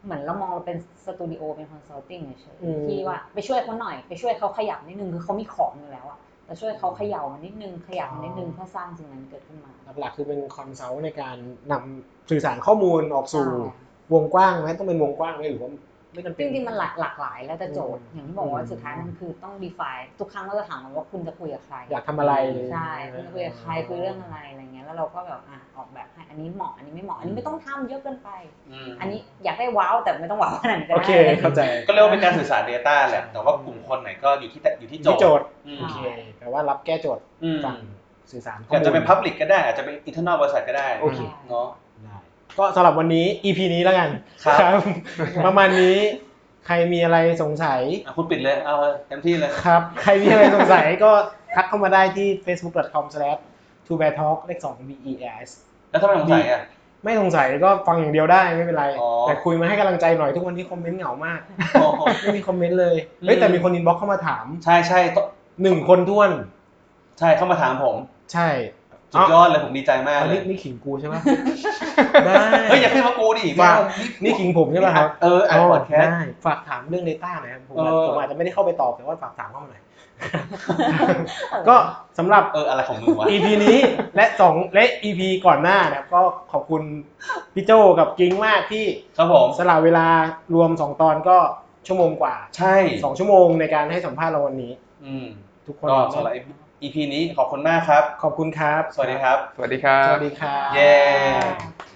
เหมือนเรามองเราเป็นสตูดิโอเป็น consulting เฉยอืมๆที่ว่าไปช่วยเขาหน่อยไปช่วยเขาขยับนิดนึงคือเขามีของอยู่แล้วอะเราช่วยเขาเขย่ามันนิดนึงขยับมันนิดนึงเพื่อสร้างสิ่งนั้นเกิดขึ้นมา หลักๆคือเป็น consult ในการนำสื่อสารข้อมูลออกสู่ใช่วงกว้างไหมต้องเป็นวงกว้างไหมหรือว่า ไม่จำเป็นจริงๆมันหลากหลากหลายแล้วแต่โจทย์อืมอย่างที่บอกว่าอืมสุดท้ายมันคือต้อง define ทุกครั้งเราจะถามมันว่าคุณจะคุยกับใคร อยากทำอะไรใช่คุณจะคุยกับใครคุยเรื่องอะไรอะไรเงี้ยแล้วเราก็แบบอะออกแบบให้อันนี้เหมาะอันนี้ไม่เหมาะอันนี้ไม่ต้องทำเยอะเกินไป มอันนี้อยากได้ว้าวแต่ไม่ต้องว้าวขนาดนั้นก็โอได้เคเข้าใจก็เรียกว่าเป็นการสื่อสาร Data แหละ แต่ว่ากลุ่มคนไหนก็อยู่ที่แต่อยู่ที่ที่โจโจททย์ย์อืมโอเคแต่ว่ารับแก้โจทย์อืมฝั่งสื่อสารข้ออาจมูลจะเป็น Public ก็ได้อาจจะเป็น internal บริษัทก็ได้โอเค เนาะได้ ก็สำหรับวันนี้ EP นี้แล้วกันครับ ประมาณนี้ใครมีอะไรสงสัย อะคุณปิดเลย เอาเลยเต็มที่เลย ครับ ใครมีอะไรสงสัยก็ทักเข้ามาได้ที่ facebook.com slash two bear talk เลข2 b e a s แล้วถ้าไม่สงสัยอะ ไม่สงสัยก็ฟังอย่างเดียวได้ไม่เป็นไร อ๋อ แต่คุยมาให้กำลังใจหน่อยทุกวันนี้คอมเมนต์เหงามาก โอ้โห ไม่มีคอมเมนต์เลย เฮ้ยอืมแต่มีคน inbox เข้ามาถามใช่ใช่ตั้งหนึ่งคนถ้วน ใช่เข้ามาถามผม ใช่ สุดยอดเลยผมดีใจมากอันนี้เลยนี่ขิงกูใช่ไหม ได้เฮ้ยอย่าขึ้นมากูดิฝากไม่เอานี่ขิงผมใช่ไหมครับเอออ่านพอดแคสต์ ได้ฝากถามเรื่อง Data หน่อยครับผมเออ ผมอาจจะไม่ได้เข้าไปตอบแต่ว่าฝากถามเข้ามาหน่อย ก็สำหรับ เอออะไรของมึงวะ EP นี้และสองและ EP ก่อนหน้านะครับก็ขอบคุณพี่โจกับกิ้งมากที่ครับผมสละเวลารวม 2 ตอนก็ชั่วโมงกว่า ใช่2 ชั่วโมงในการให้สัมภาษณ์เราวันนี้ อืมทุกคนก็สำหรับ EP นี้ขอบคุณมากครับ ขอบคุณครับ สวัสดีครับ สวัสดีครับ สวัสดีครับ เย้อ่า